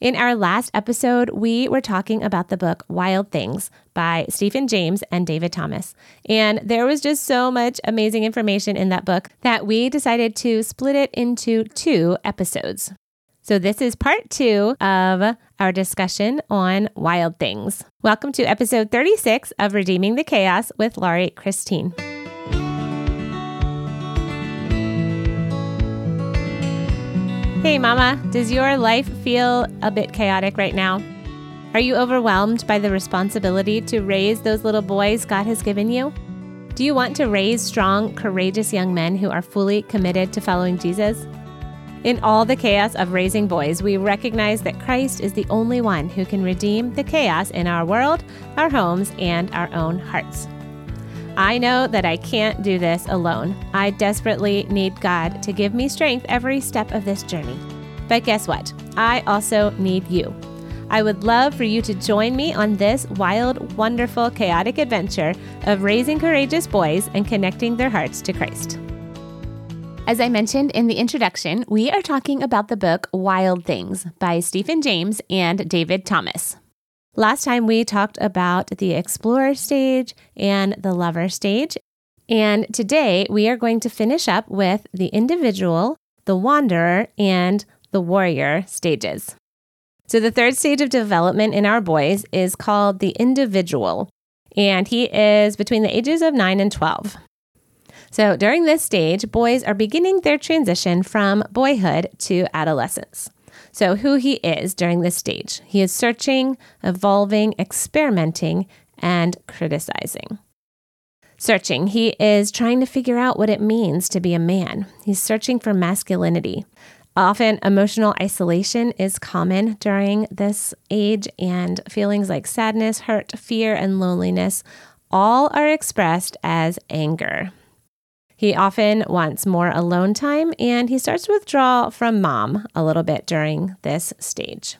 In our last episode, we were talking about the book Wild Things by Stephen James and David Thomas. And there was just so much amazing information in that book that we decided to split it into two episodes. So, this is part two of our discussion on wild things. Welcome to episode 36 of Redeeming the Chaos with Laurie Christine. Hey, Mama, does your life feel a bit chaotic right now? Are you overwhelmed by the responsibility to raise those little boys God has given you? Do you want to raise strong, courageous young men who are fully committed to following Jesus? In all the chaos of raising boys, we recognize that Christ is the only one who can redeem the chaos in our world, our homes, and our own hearts. I know that I can't do this alone. I desperately need God to give me strength every step of this journey. But guess what? I also need you. I would love for you to join me on this wild, wonderful, chaotic adventure of raising courageous boys and connecting their hearts to Christ. As I mentioned in the introduction, we are talking about the book Wild Things by Stephen James and David Thomas. Last time we talked about the explorer stage and the lover stage. And today we are going to finish up with the individual, the wanderer, and the warrior stages. So, the third stage of development in our boys is called the individual, and he is between the ages of 9 and 12. So, during this stage, boys are beginning their transition from boyhood to adolescence. So, who he is during this stage he is searching, evolving, experimenting, and criticizing. Searching, he is trying to figure out what it means to be a man. He's searching for masculinity. Often, emotional isolation is common during this age, and feelings like sadness, hurt, fear, and loneliness all are expressed as anger. He often wants more alone time and he starts to withdraw from mom a little bit during this stage.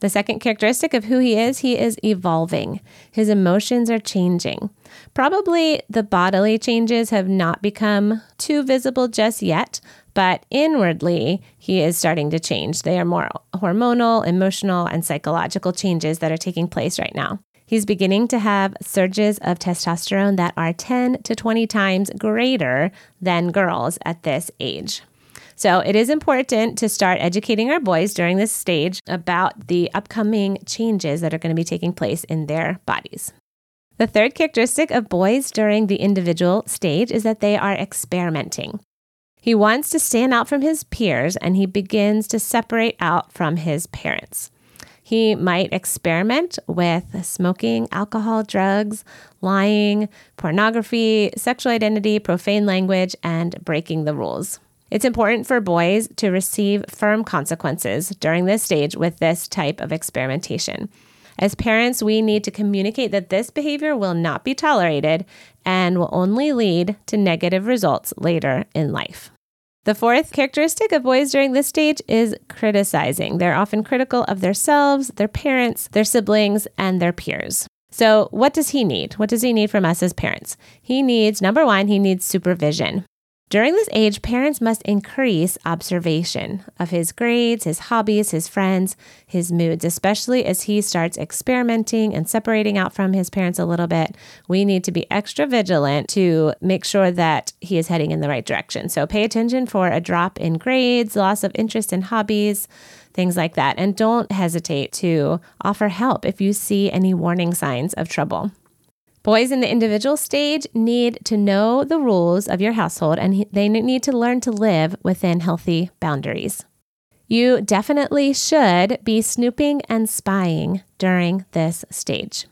The second characteristic of who he is, he is evolving. His emotions are changing. Probably the bodily changes have not become too visible just yet, but inwardly, he is starting to change. They are more hormonal, emotional, and psychological changes that are taking place right now. He's beginning to have surges of testosterone that are 10 to 20 times greater than girls at this age. So it is important to start educating our boys during this stage about the upcoming changes that are going to be taking place in their bodies. The third characteristic of boys during the individual stage is that they are experimenting. He wants to stand out from his peers and he begins to separate out from his parents. He might experiment with smoking, alcohol, drugs, lying, pornography, sexual identity, profane language, and breaking the rules. It's important for boys to receive firm consequences during this stage with this type of experimentation. As parents, we need to communicate that this behavior will not be tolerated and will only lead to negative results later in life. The fourth characteristic of boys during this stage is criticizing. They're often critical of themselves, their parents, their siblings, and their peers. So, what does he need? What does he need from us as parents? He needs, number one, he needs supervision. During this age, parents must increase observation of his grades, his hobbies, his friends, his moods, especially as he starts experimenting and separating out from his parents a little bit. We need to be extra vigilant to make sure that he is heading in the right direction. So pay attention for a drop in grades, loss of interest in hobbies, things like that. And don't hesitate to offer help if you see any warning signs of trouble. Boys in the individual stage need to know the rules of your household and they need to learn to live within healthy boundaries. You definitely should be snooping and spying during this stage.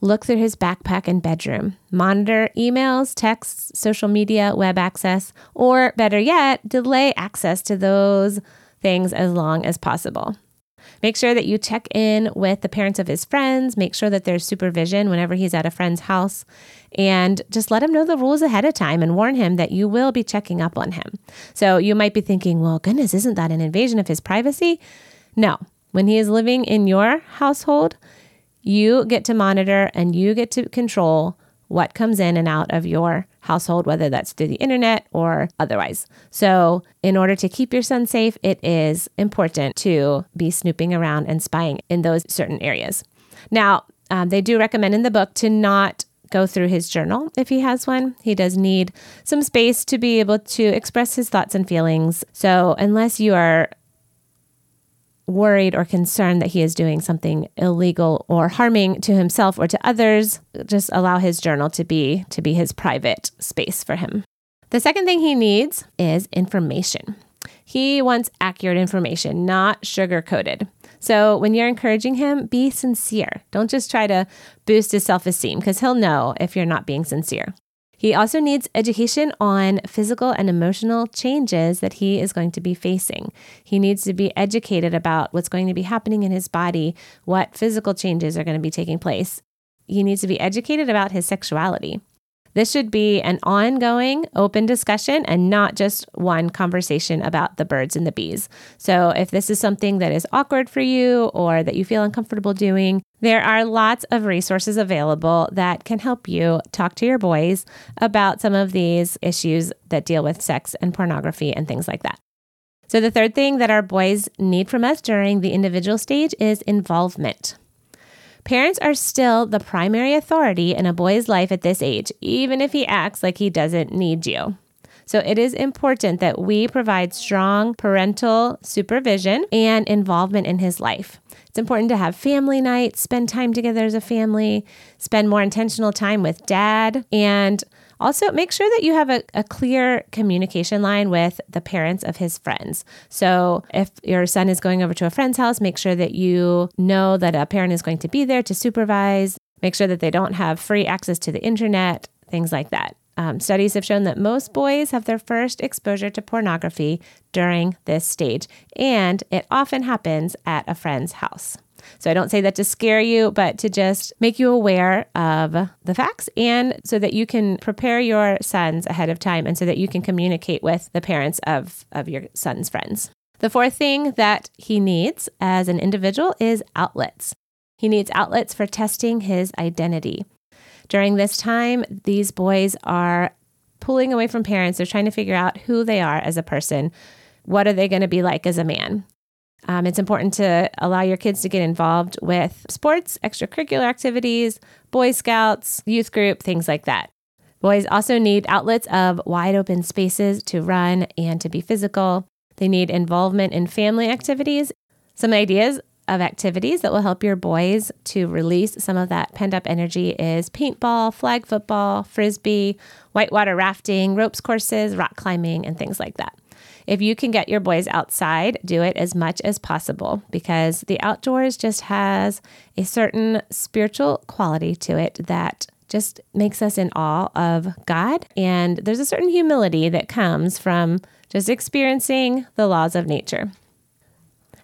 Look through his backpack and bedroom. Monitor emails, texts, social media, web access, or better yet, delay access to those things as long as possible. Make sure that you check in with the parents of his friends. Make sure that there's supervision whenever he's at a friend's house. And just let him know the rules ahead of time and warn him that you will be checking up on him. So you might be thinking, well, goodness, isn't that an invasion of his privacy? No. When he is living in your household, you get to monitor and you get to control what comes in and out of your household, whether that's through the internet or otherwise. So, in order to keep your son safe, it is important to be snooping around and spying in those certain areas. Now, um, they do recommend in the book to not go through his journal if he has one. He does need some space to be able to express his thoughts and feelings. So, unless you are worried or concerned that he is doing something illegal or harming to himself or to others, just allow his journal to be to be his private space for him. The second thing he needs is information. He wants accurate information, not sugar coated. So when you're encouraging him, be sincere. Don't just try to boost his self esteem because he'll know if you're not being sincere. He also needs education on physical and emotional changes that he is going to be facing. He needs to be educated about what's going to be happening in his body, what physical changes are going to be taking place. He needs to be educated about his sexuality. This should be an ongoing, open discussion and not just one conversation about the birds and the bees. So, if this is something that is awkward for you or that you feel uncomfortable doing, there are lots of resources available that can help you talk to your boys about some of these issues that deal with sex and pornography and things like that. So, the third thing that our boys need from us during the individual stage is involvement. Parents are still the primary authority in a boy's life at this age, even if he acts like he doesn't need you. So it is important that we provide strong parental supervision and involvement in his life. It's important to have family nights, spend time together as a family, spend more intentional time with dad, and also, make sure that you have a, a clear communication line with the parents of his friends. So, if your son is going over to a friend's house, make sure that you know that a parent is going to be there to supervise. Make sure that they don't have free access to the internet, things like that. Um, studies have shown that most boys have their first exposure to pornography during this stage, and it often happens at a friend's house. So I don't say that to scare you, but to just make you aware of the facts and so that you can prepare your sons ahead of time and so that you can communicate with the parents of, of your son's friends. The fourth thing that he needs as an individual is outlets. He needs outlets for testing his identity. During this time, these boys are pulling away from parents. They're trying to figure out who they are as a person. What are they going to be like as a man? Um, it's important to allow your kids to get involved with sports, extracurricular activities, Boy Scouts, youth group, things like that. Boys also need outlets of wide open spaces to run and to be physical. They need involvement in family activities. Some ideas of activities that will help your boys to release some of that pent up energy is paintball, flag football, frisbee, whitewater rafting, ropes courses, rock climbing, and things like that. If you can get your boys outside, do it as much as possible because the outdoors just has a certain spiritual quality to it that just makes us in awe of God. And there's a certain humility that comes from just experiencing the laws of nature.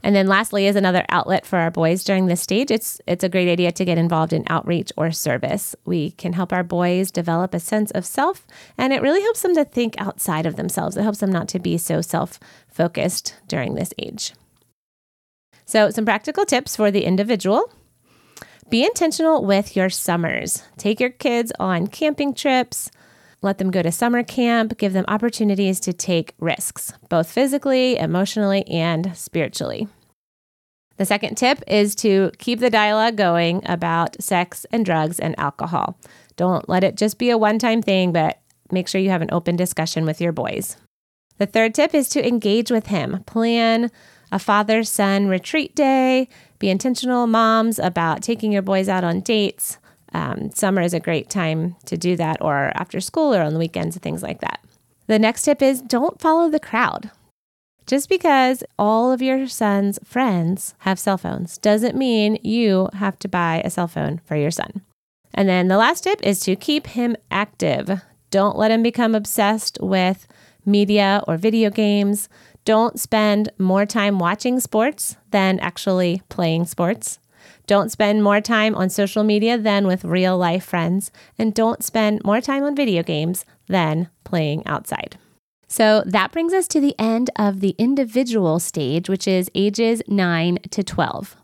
And then lastly is another outlet for our boys during this stage. It's it's a great idea to get involved in outreach or service. We can help our boys develop a sense of self and it really helps them to think outside of themselves. It helps them not to be so self-focused during this age. So, some practical tips for the individual. Be intentional with your summers. Take your kids on camping trips, let them go to summer camp, give them opportunities to take risks, both physically, emotionally, and spiritually. The second tip is to keep the dialogue going about sex and drugs and alcohol. Don't let it just be a one time thing, but make sure you have an open discussion with your boys. The third tip is to engage with him. Plan a father son retreat day. Be intentional, moms, about taking your boys out on dates um, summer is a great time to do that, or after school or on the weekends, and things like that. The next tip is don't follow the crowd. Just because all of your son's friends have cell phones doesn't mean you have to buy a cell phone for your son. And then the last tip is to keep him active. Don't let him become obsessed with media or video games. Don't spend more time watching sports than actually playing sports. Don't spend more time on social media than with real life friends, and don't spend more time on video games than playing outside. So that brings us to the end of the individual stage, which is ages 9 to 12.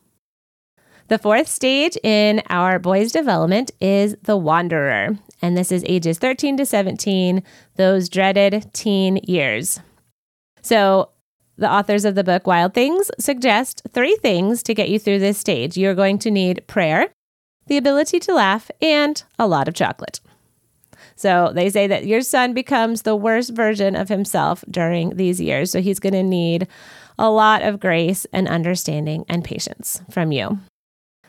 The fourth stage in our boys' development is the wanderer, and this is ages 13 to 17, those dreaded teen years. So, the authors of the book Wild Things suggest three things to get you through this stage. You're going to need prayer, the ability to laugh, and a lot of chocolate. So they say that your son becomes the worst version of himself during these years. So he's going to need a lot of grace and understanding and patience from you.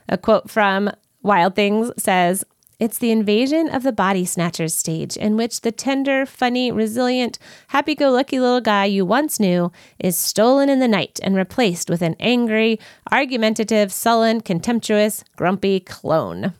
A quote from Wild Things says, it's the invasion of the body snatchers stage, in which the tender, funny, resilient, happy go lucky little guy you once knew is stolen in the night and replaced with an angry, argumentative, sullen, contemptuous, grumpy clone.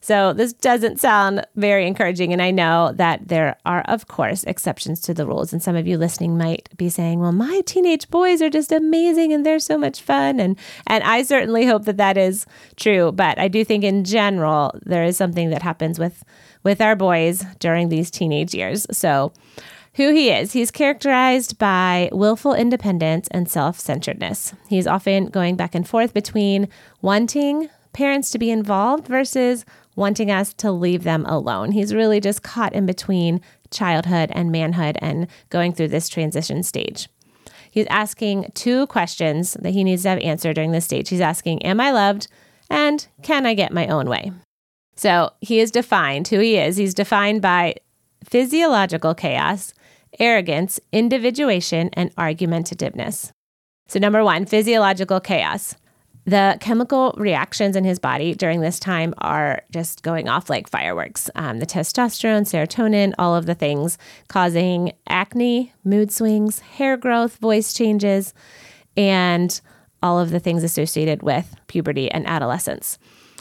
So this doesn't sound very encouraging. And I know that there are, of course, exceptions to the rules. And some of you listening might be saying, well, my teenage boys are just amazing and they're so much fun. And, and I certainly hope that that is true. But I do think in general, there is something that happens with, with our boys during these teenage years. So who he is. He's characterized by willful independence and self centeredness. He's often going back and forth between wanting parents to be involved versus wanting us to leave them alone. He's really just caught in between childhood and manhood and going through this transition stage. He's asking two questions that he needs to have answered during this stage. He's asking, Am I loved? And can I get my own way? So he is defined who he is. He's defined by physiological chaos, arrogance, individuation, and argumentativeness. So, number one, physiological chaos. The chemical reactions in his body during this time are just going off like fireworks. Um, the testosterone, serotonin, all of the things causing acne, mood swings, hair growth, voice changes, and all of the things associated with puberty and adolescence.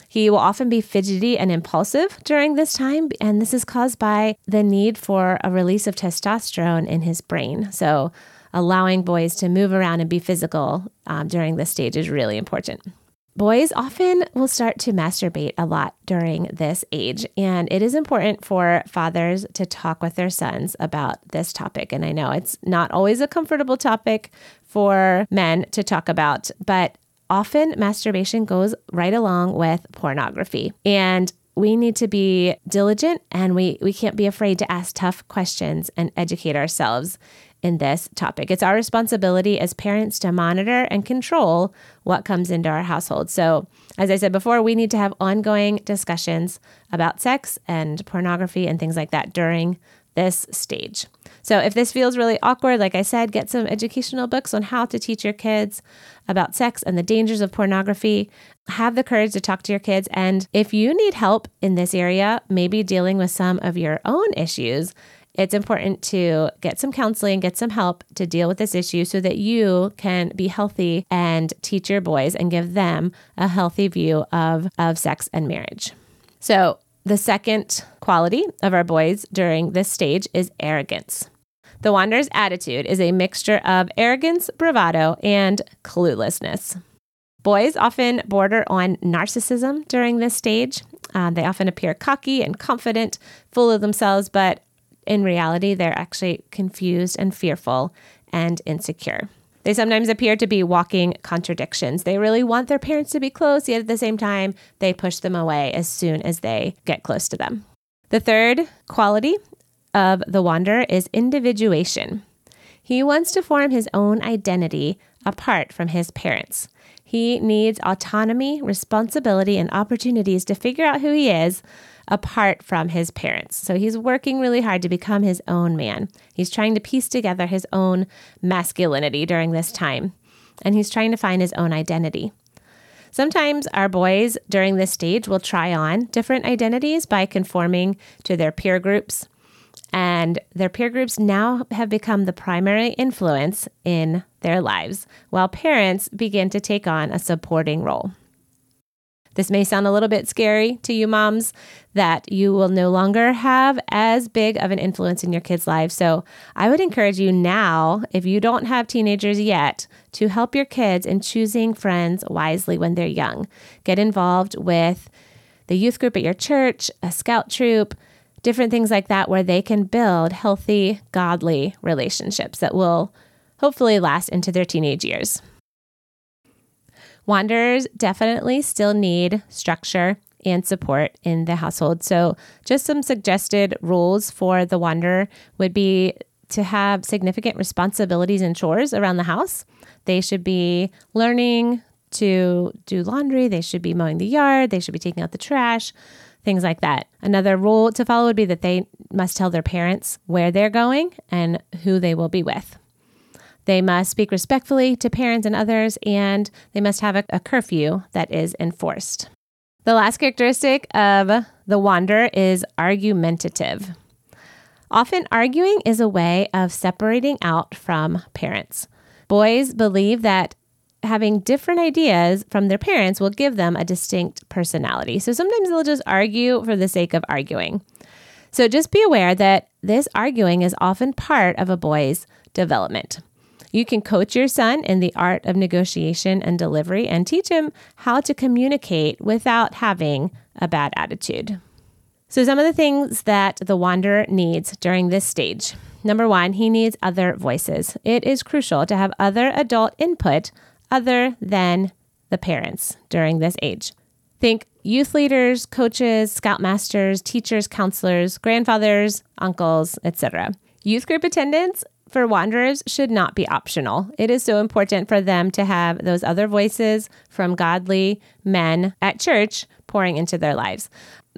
He will often be fidgety and impulsive during this time, and this is caused by the need for a release of testosterone in his brain. So, allowing boys to move around and be physical um, during this stage is really important. Boys often will start to masturbate a lot during this age, and it is important for fathers to talk with their sons about this topic. And I know it's not always a comfortable topic for men to talk about, but often masturbation goes right along with pornography. And we need to be diligent and we, we can't be afraid to ask tough questions and educate ourselves in this topic. It's our responsibility as parents to monitor and control what comes into our household. So, as I said before, we need to have ongoing discussions about sex and pornography and things like that during this stage. So, if this feels really awkward, like I said, get some educational books on how to teach your kids about sex and the dangers of pornography. Have the courage to talk to your kids. And if you need help in this area, maybe dealing with some of your own issues, it's important to get some counseling, get some help to deal with this issue so that you can be healthy and teach your boys and give them a healthy view of, of sex and marriage. So, the second quality of our boys during this stage is arrogance. The Wanderer's attitude is a mixture of arrogance, bravado, and cluelessness. Boys often border on narcissism during this stage. Uh, they often appear cocky and confident, full of themselves, but in reality, they're actually confused and fearful and insecure. They sometimes appear to be walking contradictions. They really want their parents to be close, yet at the same time, they push them away as soon as they get close to them. The third quality of the wanderer is individuation. He wants to form his own identity apart from his parents. He needs autonomy, responsibility, and opportunities to figure out who he is apart from his parents. So he's working really hard to become his own man. He's trying to piece together his own masculinity during this time, and he's trying to find his own identity. Sometimes our boys during this stage will try on different identities by conforming to their peer groups. And their peer groups now have become the primary influence in their lives, while parents begin to take on a supporting role. This may sound a little bit scary to you moms that you will no longer have as big of an influence in your kids' lives. So I would encourage you now, if you don't have teenagers yet, to help your kids in choosing friends wisely when they're young. Get involved with the youth group at your church, a scout troop, different things like that, where they can build healthy, godly relationships that will hopefully last into their teenage years. Wanderers definitely still need structure and support in the household. So, just some suggested rules for the wanderer would be to have significant responsibilities and chores around the house. They should be learning to do laundry, they should be mowing the yard, they should be taking out the trash, things like that. Another rule to follow would be that they must tell their parents where they're going and who they will be with. They must speak respectfully to parents and others, and they must have a, a curfew that is enforced. The last characteristic of the wander is argumentative. Often, arguing is a way of separating out from parents. Boys believe that having different ideas from their parents will give them a distinct personality. So sometimes they'll just argue for the sake of arguing. So just be aware that this arguing is often part of a boy's development. You can coach your son in the art of negotiation and delivery and teach him how to communicate without having a bad attitude. So, some of the things that the wanderer needs during this stage number one, he needs other voices. It is crucial to have other adult input other than the parents during this age. Think youth leaders, coaches, scoutmasters, teachers, counselors, grandfathers, uncles, etc. Youth group attendance for wanderers should not be optional. It is so important for them to have those other voices from godly men at church pouring into their lives.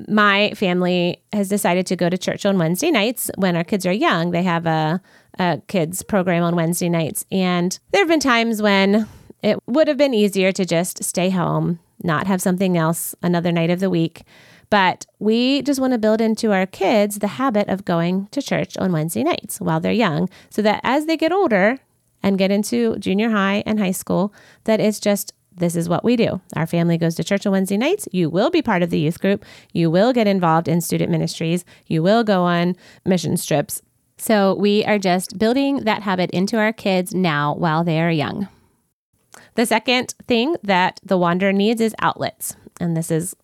My family has decided to go to church on Wednesday nights when our kids are young. They have a, a kids program on Wednesday nights. And there have been times when it would have been easier to just stay home, not have something else another night of the week. But we just want to build into our kids the habit of going to church on Wednesday nights while they're young so that as they get older and get into junior high and high school, that it's just this is what we do. Our family goes to church on Wednesday nights. You will be part of the youth group. You will get involved in student ministries. You will go on mission trips. So we are just building that habit into our kids now while they are young. The second thing that the wanderer needs is outlets. And this is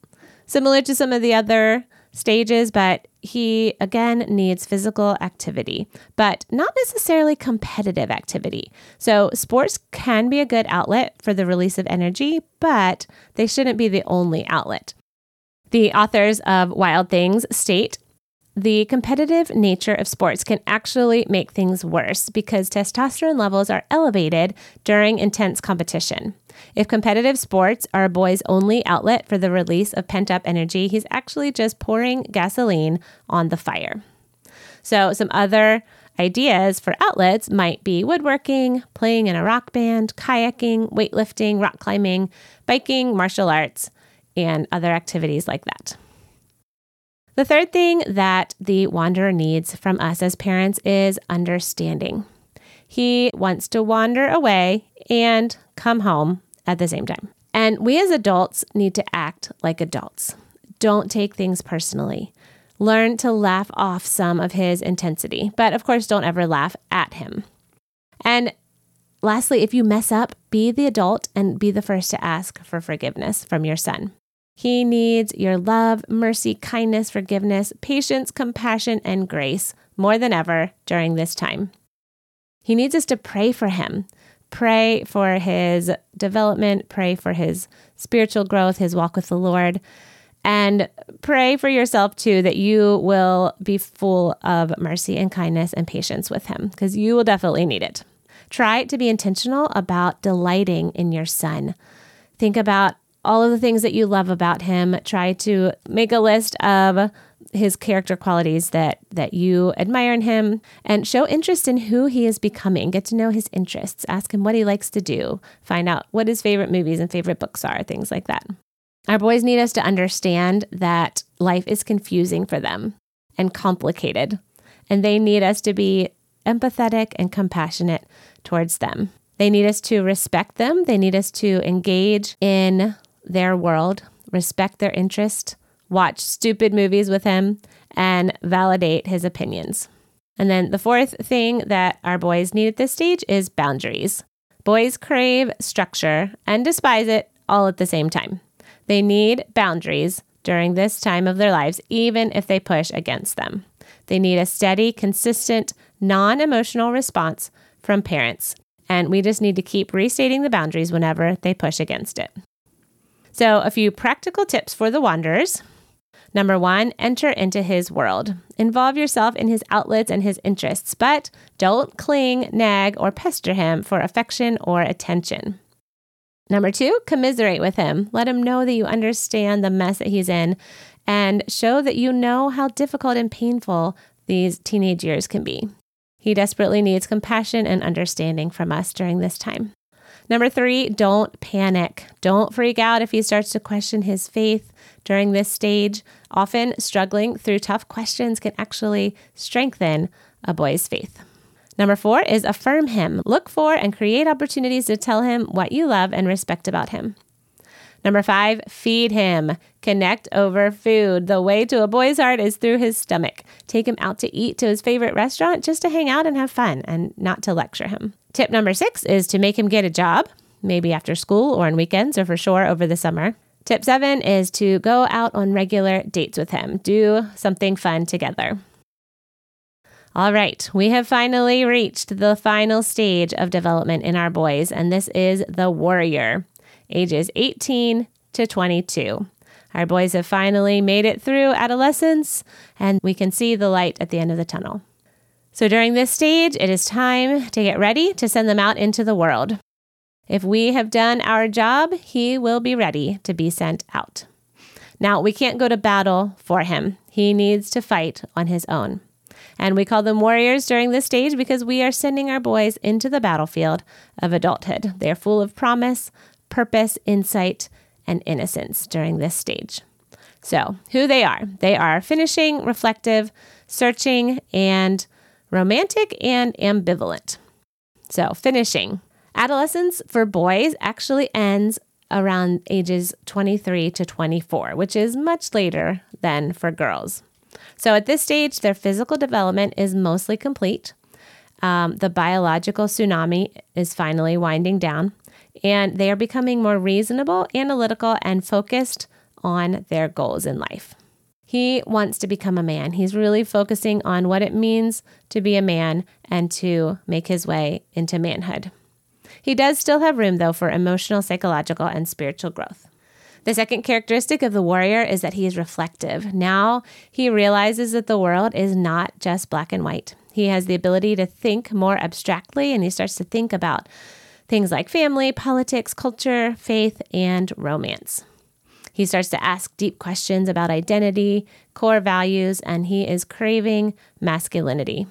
similar to some of the other stages, but he again needs physical activity, but not necessarily competitive activity. So, sports can be a good outlet for the release of energy, but they shouldn't be the only outlet. The authors of Wild Things state the competitive nature of sports can actually make things worse because testosterone levels are elevated during intense competition. If competitive sports are a boy's only outlet for the release of pent up energy, he's actually just pouring gasoline on the fire. So, some other ideas for outlets might be woodworking, playing in a rock band, kayaking, weightlifting, rock climbing, biking, martial arts, and other activities like that. The third thing that the wanderer needs from us as parents is understanding. He wants to wander away and come home at the same time. And we as adults need to act like adults. Don't take things personally. Learn to laugh off some of his intensity, but of course, don't ever laugh at him. And lastly, if you mess up, be the adult and be the first to ask for forgiveness from your son. He needs your love, mercy, kindness, forgiveness, patience, compassion, and grace more than ever during this time. He needs us to pray for him. Pray for his development, pray for his spiritual growth, his walk with the Lord, and pray for yourself too that you will be full of mercy and kindness and patience with him because you will definitely need it. Try to be intentional about delighting in your son. Think about all of the things that you love about him. Try to make a list of his character qualities that that you admire in him and show interest in who he is becoming. Get to know his interests. Ask him what he likes to do. Find out what his favorite movies and favorite books are, things like that. Our boys need us to understand that life is confusing for them and complicated, and they need us to be empathetic and compassionate towards them. They need us to respect them. They need us to engage in their world, respect their interest, watch stupid movies with him, and validate his opinions. And then the fourth thing that our boys need at this stage is boundaries. Boys crave structure and despise it all at the same time. They need boundaries during this time of their lives, even if they push against them. They need a steady, consistent, non emotional response from parents. And we just need to keep restating the boundaries whenever they push against it. So, a few practical tips for the wanderers. Number one, enter into his world. Involve yourself in his outlets and his interests, but don't cling, nag, or pester him for affection or attention. Number two, commiserate with him. Let him know that you understand the mess that he's in and show that you know how difficult and painful these teenage years can be. He desperately needs compassion and understanding from us during this time. Number three, don't panic. Don't freak out if he starts to question his faith during this stage. Often, struggling through tough questions can actually strengthen a boy's faith. Number four is affirm him. Look for and create opportunities to tell him what you love and respect about him. Number five, feed him. Connect over food. The way to a boy's heart is through his stomach. Take him out to eat to his favorite restaurant just to hang out and have fun and not to lecture him. Tip number six is to make him get a job, maybe after school or on weekends or for sure over the summer. Tip seven is to go out on regular dates with him. Do something fun together. All right, we have finally reached the final stage of development in our boys, and this is the warrior, ages 18 to 22. Our boys have finally made it through adolescence, and we can see the light at the end of the tunnel. So during this stage, it is time to get ready to send them out into the world. If we have done our job, he will be ready to be sent out. Now, we can't go to battle for him. He needs to fight on his own. And we call them warriors during this stage because we are sending our boys into the battlefield of adulthood. They are full of promise, purpose, insight, and innocence during this stage. So, who they are they are finishing, reflective, searching, and romantic and ambivalent. So, finishing. Adolescence for boys actually ends around ages 23 to 24, which is much later than for girls. So at this stage, their physical development is mostly complete. Um, the biological tsunami is finally winding down, and they are becoming more reasonable, analytical, and focused on their goals in life. He wants to become a man. He's really focusing on what it means to be a man and to make his way into manhood. He does still have room, though, for emotional, psychological, and spiritual growth. The second characteristic of the warrior is that he is reflective. Now he realizes that the world is not just black and white. He has the ability to think more abstractly and he starts to think about things like family, politics, culture, faith, and romance. He starts to ask deep questions about identity, core values, and he is craving masculinity.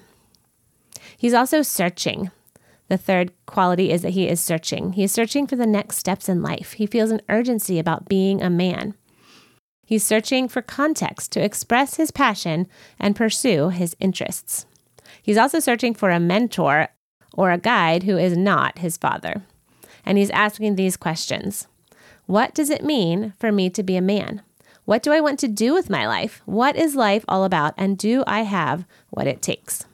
He's also searching. The third quality is that he is searching. He is searching for the next steps in life. He feels an urgency about being a man. He's searching for context to express his passion and pursue his interests. He's also searching for a mentor or a guide who is not his father. And he's asking these questions What does it mean for me to be a man? What do I want to do with my life? What is life all about? And do I have what it takes?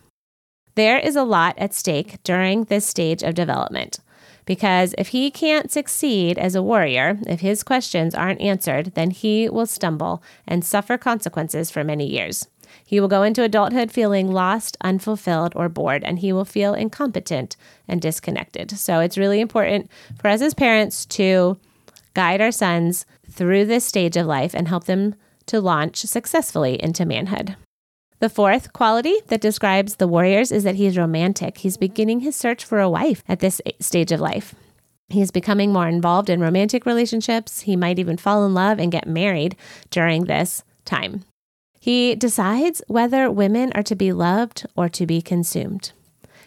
There is a lot at stake during this stage of development. Because if he can't succeed as a warrior, if his questions aren't answered, then he will stumble and suffer consequences for many years. He will go into adulthood feeling lost, unfulfilled, or bored, and he will feel incompetent and disconnected. So it's really important for us as parents to guide our sons through this stage of life and help them to launch successfully into manhood. The fourth quality that describes the warriors is that he is romantic. He's beginning his search for a wife at this stage of life. He's becoming more involved in romantic relationships. He might even fall in love and get married during this time. He decides whether women are to be loved or to be consumed.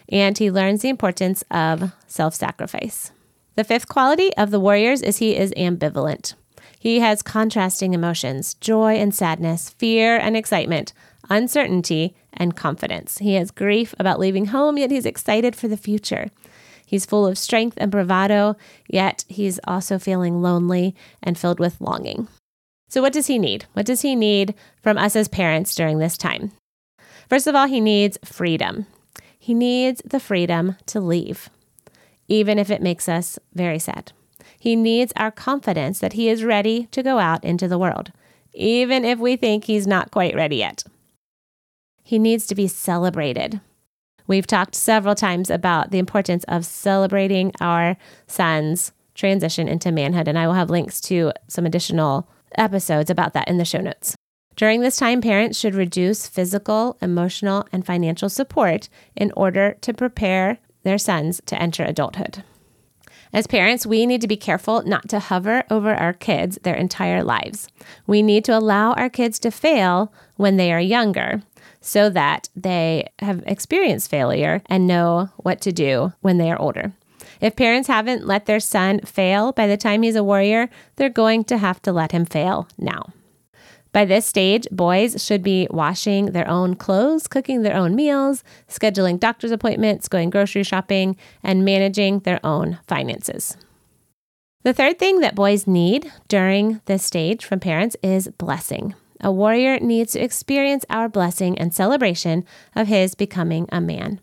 And he learns the importance of self sacrifice. The fifth quality of the warriors is he is ambivalent. He has contrasting emotions joy and sadness, fear and excitement, uncertainty, and confidence. He has grief about leaving home, yet he's excited for the future. He's full of strength and bravado, yet he's also feeling lonely and filled with longing. So, what does he need? What does he need from us as parents during this time? First of all, he needs freedom. He needs the freedom to leave, even if it makes us very sad. He needs our confidence that he is ready to go out into the world, even if we think he's not quite ready yet. He needs to be celebrated. We've talked several times about the importance of celebrating our sons' transition into manhood. And I will have links to some additional episodes about that in the show notes. During this time, parents should reduce physical, emotional, and financial support in order to prepare their sons to enter adulthood. As parents, we need to be careful not to hover over our kids their entire lives. We need to allow our kids to fail when they are younger so that they have experienced failure and know what to do when they are older. If parents haven't let their son fail by the time he's a warrior, they're going to have to let him fail now. By this stage, boys should be washing their own clothes, cooking their own meals, scheduling doctor's appointments, going grocery shopping, and managing their own finances. The third thing that boys need during this stage from parents is blessing. A warrior needs to experience our blessing and celebration of his becoming a man.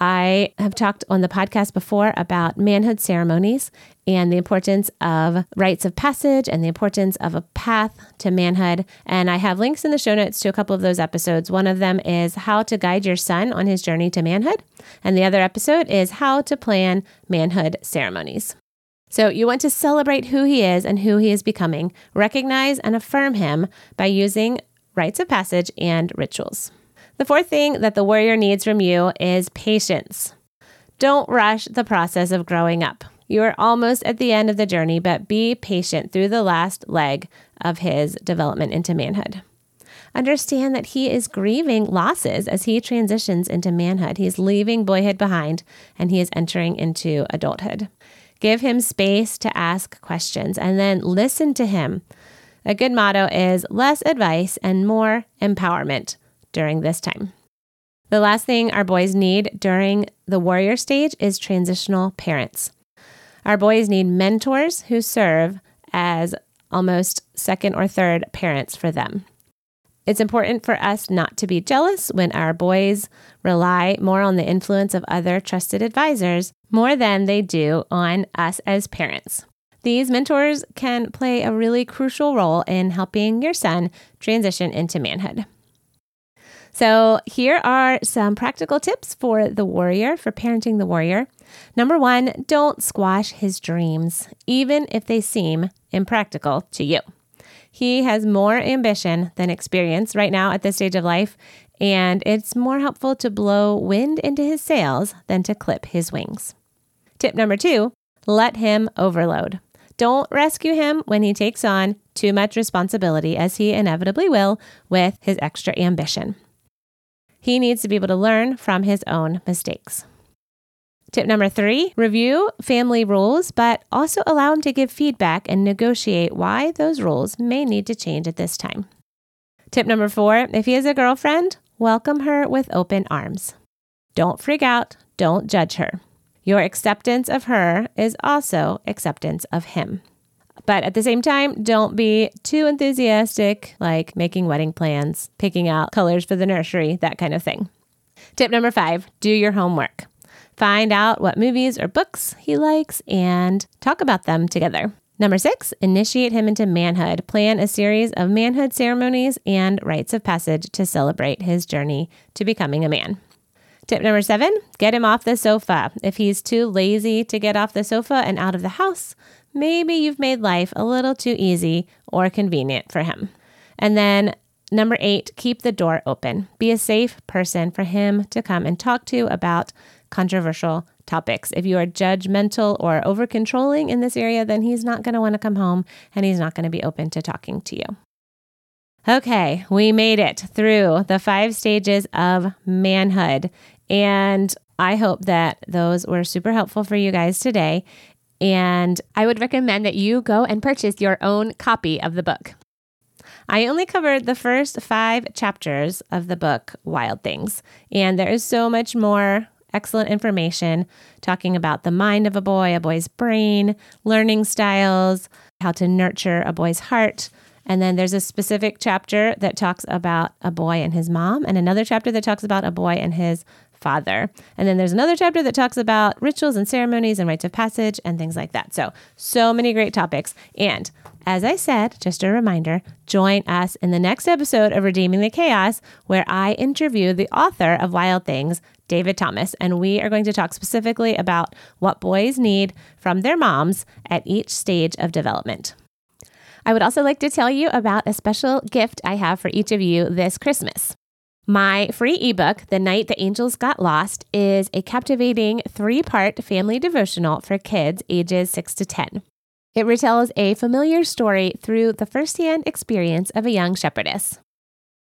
I have talked on the podcast before about manhood ceremonies and the importance of rites of passage and the importance of a path to manhood. And I have links in the show notes to a couple of those episodes. One of them is how to guide your son on his journey to manhood, and the other episode is how to plan manhood ceremonies. So, you want to celebrate who he is and who he is becoming, recognize and affirm him by using rites of passage and rituals. The fourth thing that the warrior needs from you is patience. Don't rush the process of growing up. You are almost at the end of the journey, but be patient through the last leg of his development into manhood. Understand that he is grieving losses as he transitions into manhood. He's leaving boyhood behind and he is entering into adulthood. Give him space to ask questions and then listen to him. A good motto is less advice and more empowerment during this time. The last thing our boys need during the warrior stage is transitional parents. Our boys need mentors who serve as almost second or third parents for them. It's important for us not to be jealous when our boys rely more on the influence of other trusted advisors more than they do on us as parents. These mentors can play a really crucial role in helping your son transition into manhood. So, here are some practical tips for the warrior, for parenting the warrior. Number one, don't squash his dreams, even if they seem impractical to you. He has more ambition than experience right now at this stage of life, and it's more helpful to blow wind into his sails than to clip his wings. Tip number two let him overload. Don't rescue him when he takes on too much responsibility, as he inevitably will with his extra ambition. He needs to be able to learn from his own mistakes. Tip number three review family rules, but also allow him to give feedback and negotiate why those rules may need to change at this time. Tip number four if he has a girlfriend, welcome her with open arms. Don't freak out, don't judge her. Your acceptance of her is also acceptance of him. But at the same time, don't be too enthusiastic, like making wedding plans, picking out colors for the nursery, that kind of thing. Tip number five do your homework. Find out what movies or books he likes and talk about them together. Number six, initiate him into manhood. Plan a series of manhood ceremonies and rites of passage to celebrate his journey to becoming a man. Tip number seven, get him off the sofa. If he's too lazy to get off the sofa and out of the house, maybe you've made life a little too easy or convenient for him. And then number eight, keep the door open. Be a safe person for him to come and talk to about controversial topics. If you are judgmental or over controlling in this area, then he's not going to want to come home and he's not going to be open to talking to you. Okay, we made it through the five stages of manhood. And I hope that those were super helpful for you guys today. And I would recommend that you go and purchase your own copy of the book. I only covered the first five chapters of the book, Wild Things, and there is so much more excellent information talking about the mind of a boy, a boy's brain, learning styles, how to nurture a boy's heart. And then there's a specific chapter that talks about a boy and his mom, and another chapter that talks about a boy and his father. And then there's another chapter that talks about rituals and ceremonies and rites of passage and things like that. So, so many great topics. And as I said, just a reminder join us in the next episode of Redeeming the Chaos, where I interview the author of Wild Things, David Thomas, and we are going to talk specifically about what boys need from their moms at each stage of development. I would also like to tell you about a special gift I have for each of you this Christmas. My free ebook, The Night the Angels Got Lost, is a captivating three part family devotional for kids ages 6 to 10. It retells a familiar story through the firsthand experience of a young shepherdess.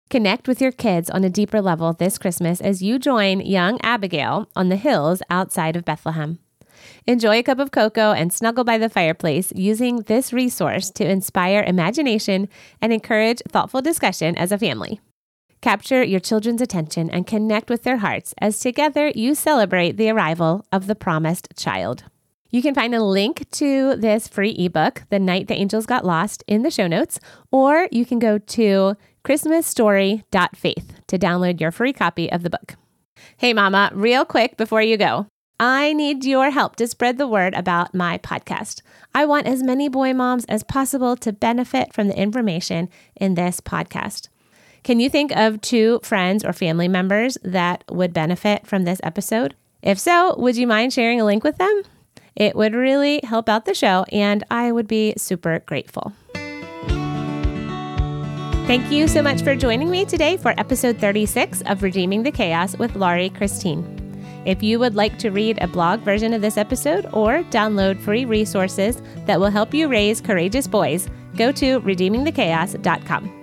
Connect with your kids on a deeper level this Christmas as you join young Abigail on the hills outside of Bethlehem. Enjoy a cup of cocoa and snuggle by the fireplace using this resource to inspire imagination and encourage thoughtful discussion as a family. Capture your children's attention and connect with their hearts as together you celebrate the arrival of the promised child. You can find a link to this free ebook, The Night the Angels Got Lost, in the show notes, or you can go to christmasstory.faith to download your free copy of the book. Hey, Mama, real quick before you go. I need your help to spread the word about my podcast. I want as many boy moms as possible to benefit from the information in this podcast. Can you think of two friends or family members that would benefit from this episode? If so, would you mind sharing a link with them? It would really help out the show, and I would be super grateful. Thank you so much for joining me today for episode 36 of Redeeming the Chaos with Laurie Christine. If you would like to read a blog version of this episode or download free resources that will help you raise courageous boys, go to redeemingthechaos.com.